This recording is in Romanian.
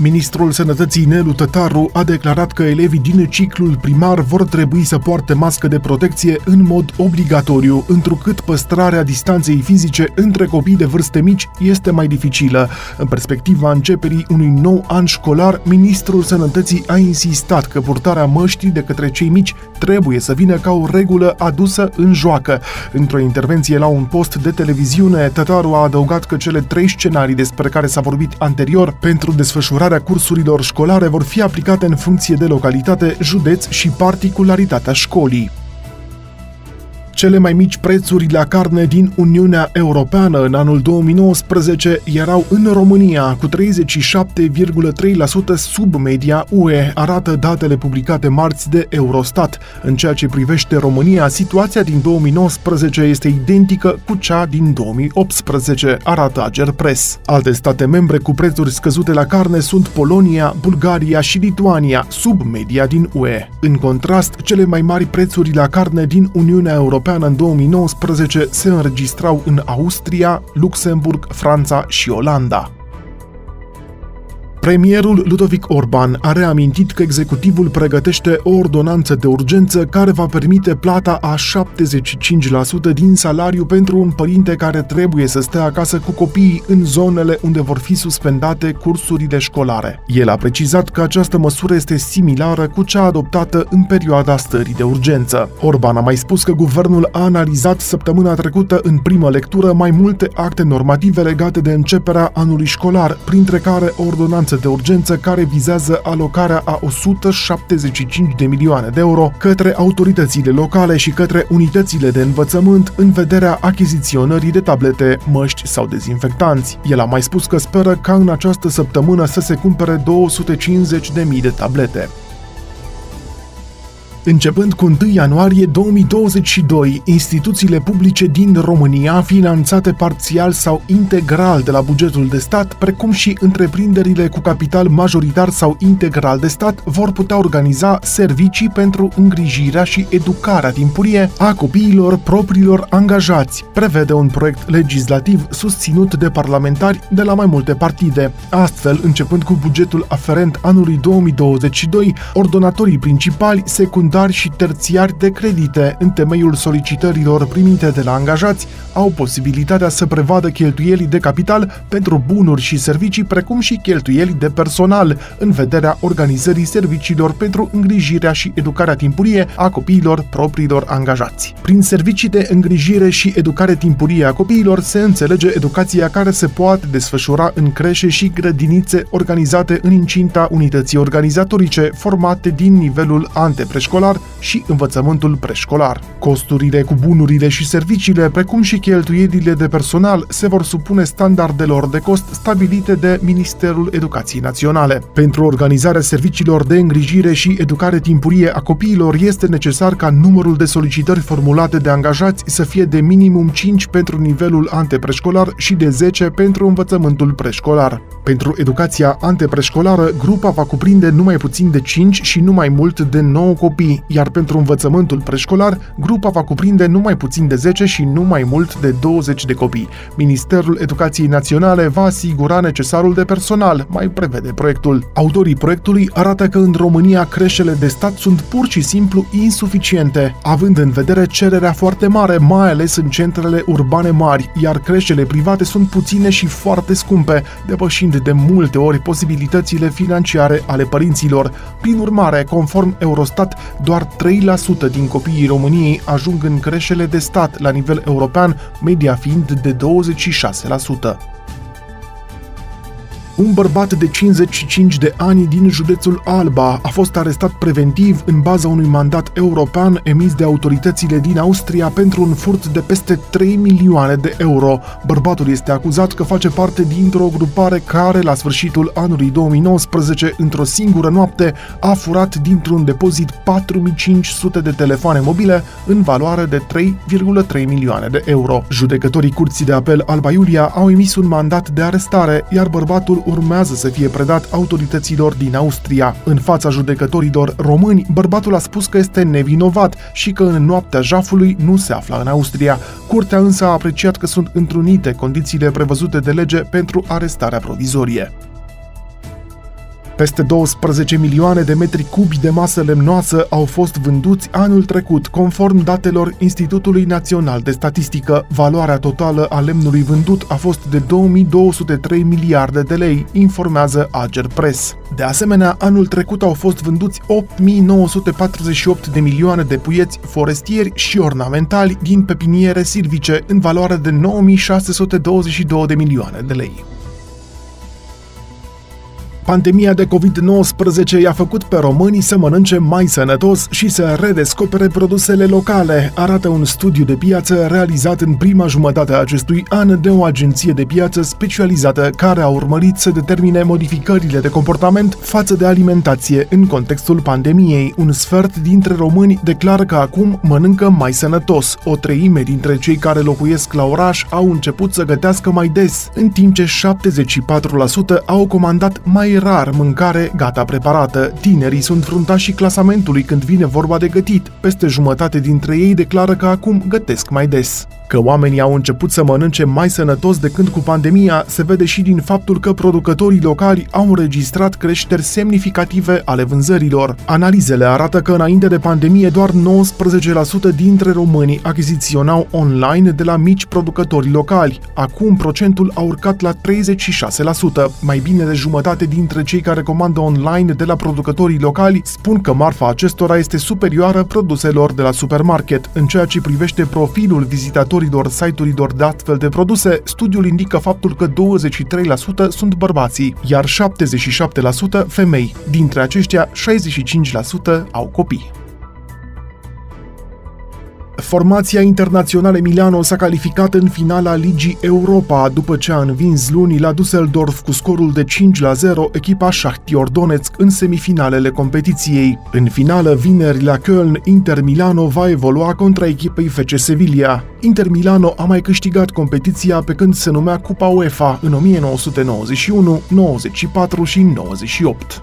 Ministrul Sănătății Nelu Tătaru a declarat că elevii din ciclul primar vor trebui să poarte mască de protecție în mod obligatoriu, întrucât păstrarea distanței fizice între copii de vârste mici este mai dificilă. În perspectiva începerii unui nou an școlar, Ministrul Sănătății a insistat că purtarea măștii de către cei mici trebuie să vină ca o regulă adusă în joacă. Într-o intervenție la un post de televiziune, Tătaru a adăugat că cele trei scenarii despre care s-a vorbit anterior pentru desfășurarea desfășurarea cursurilor școlare vor fi aplicate în funcție de localitate, județ și particularitatea școlii. Cele mai mici prețuri la carne din Uniunea Europeană în anul 2019 erau în România cu 37,3% sub media UE, arată datele publicate marți de Eurostat. În ceea ce privește România, situația din 2019 este identică cu cea din 2018, arată Ager Press. Alte state membre cu prețuri scăzute la carne sunt Polonia, Bulgaria și Lituania, sub media din UE. În contrast, cele mai mari prețuri la carne din Uniunea Europeană Europeană în 2019 se înregistrau în Austria, Luxemburg, Franța și Olanda. Premierul Ludovic Orban a reamintit că executivul pregătește o ordonanță de urgență care va permite plata a 75% din salariu pentru un părinte care trebuie să stea acasă cu copiii în zonele unde vor fi suspendate cursurile școlare. El a precizat că această măsură este similară cu cea adoptată în perioada stării de urgență. Orban a mai spus că guvernul a analizat săptămâna trecută în primă lectură mai multe acte normative legate de începerea anului școlar, printre care o ordonanță de urgență care vizează alocarea a 175 de milioane de euro către autoritățile locale și către unitățile de învățământ în vederea achiziționării de tablete, măști sau dezinfectanți. El a mai spus că speră ca în această săptămână să se cumpere 250 de mii de tablete. Începând cu 1 ianuarie 2022, instituțiile publice din România, finanțate parțial sau integral de la bugetul de stat, precum și întreprinderile cu capital majoritar sau integral de stat, vor putea organiza servicii pentru îngrijirea și educarea timpurie a copiilor propriilor angajați, prevede un proiect legislativ susținut de parlamentari de la mai multe partide. Astfel, începând cu bugetul aferent anului 2022, ordonatorii principali, secundari secundari și terțiari de credite în temeiul solicitărilor primite de la angajați au posibilitatea să prevadă cheltuielii de capital pentru bunuri și servicii, precum și cheltuieli de personal, în vederea organizării serviciilor pentru îngrijirea și educarea timpurie a copiilor propriilor angajați. Prin servicii de îngrijire și educare timpurie a copiilor se înțelege educația care se poate desfășura în creșe și grădinițe organizate în incinta unității organizatorice formate din nivelul antepreșcolar școlar și învățământul preșcolar. Costurile cu bunurile și serviciile, precum și cheltuielile de personal, se vor supune standardelor de cost stabilite de Ministerul Educației Naționale. Pentru organizarea serviciilor de îngrijire și educare timpurie a copiilor este necesar ca numărul de solicitări formulate de angajați să fie de minimum 5 pentru nivelul antepreșcolar și de 10 pentru învățământul preșcolar. Pentru educația antepreșcolară, grupa va cuprinde numai puțin de 5 și nu mai mult de 9 copii, iar pentru învățământul preșcolar, grupa va cuprinde numai puțin de 10 și nu mai mult de 20 de copii. Ministerul Educației Naționale va asigura necesarul de personal, mai prevede proiectul. Autorii proiectului arată că în România creșele de stat sunt pur și simplu insuficiente, având în vedere cererea foarte mare, mai ales în centrele urbane mari, iar creșele private sunt puține și foarte scumpe, depășind de multe ori posibilitățile financiare ale părinților. Prin urmare, conform Eurostat, doar 3% din copiii României ajung în creșele de stat la nivel european, media fiind de 26%. Un bărbat de 55 de ani din județul Alba a fost arestat preventiv în baza unui mandat european emis de autoritățile din Austria pentru un furt de peste 3 milioane de euro. Bărbatul este acuzat că face parte dintr-o grupare care, la sfârșitul anului 2019, într-o singură noapte, a furat dintr-un depozit 4500 de telefoane mobile în valoare de 3,3 milioane de euro. Judecătorii Curții de Apel Alba Iulia au emis un mandat de arestare, iar bărbatul urmează să fie predat autorităților din Austria. În fața judecătorilor români, bărbatul a spus că este nevinovat și că în noaptea jafului nu se afla în Austria. Curtea însă a apreciat că sunt întrunite condițiile prevăzute de lege pentru arestarea provizorie. Peste 12 milioane de metri cubi de masă lemnoasă au fost vânduți anul trecut, conform datelor Institutului Național de Statistică. Valoarea totală a lemnului vândut a fost de 2203 miliarde de lei, informează Ager Press. De asemenea, anul trecut au fost vânduți 8948 de milioane de puieți forestieri și ornamentali din pepiniere silvice, în valoare de 9622 de milioane de lei. Pandemia de COVID-19 i-a făcut pe românii să mănânce mai sănătos și să redescopere produsele locale, arată un studiu de piață realizat în prima jumătate a acestui an de o agenție de piață specializată care a urmărit să determine modificările de comportament față de alimentație în contextul pandemiei. Un sfert dintre români declară că acum mănâncă mai sănătos. O treime dintre cei care locuiesc la oraș au început să gătească mai des, în timp ce 74% au comandat mai rar mâncare gata preparată. Tinerii sunt fruntașii clasamentului când vine vorba de gătit. Peste jumătate dintre ei declară că acum gătesc mai des. Că oamenii au început să mănânce mai sănătos de când cu pandemia se vede și din faptul că producătorii locali au înregistrat creșteri semnificative ale vânzărilor. Analizele arată că înainte de pandemie doar 19% dintre românii achiziționau online de la mici producători locali. Acum procentul a urcat la 36%. Mai bine de jumătate dintre cei care comandă online de la producătorii locali spun că marfa acestora este superioară produselor de la supermarket. În ceea ce privește profilul vizitatorilor producătorilor site-urilor de astfel de produse, studiul indică faptul că 23% sunt bărbații, iar 77% femei. Dintre aceștia, 65% au copii. Formația internațională Milano s-a calificat în finala Ligii Europa după ce a învins luni la Düsseldorf cu scorul de 5 la 0 echipa Shakhtar Donetsk în semifinalele competiției. În finală, vineri la Köln, Inter Milano va evolua contra echipei FC Sevilla. Inter Milano a mai câștigat competiția pe când se numea Cupa UEFA în 1991, 94 și 98.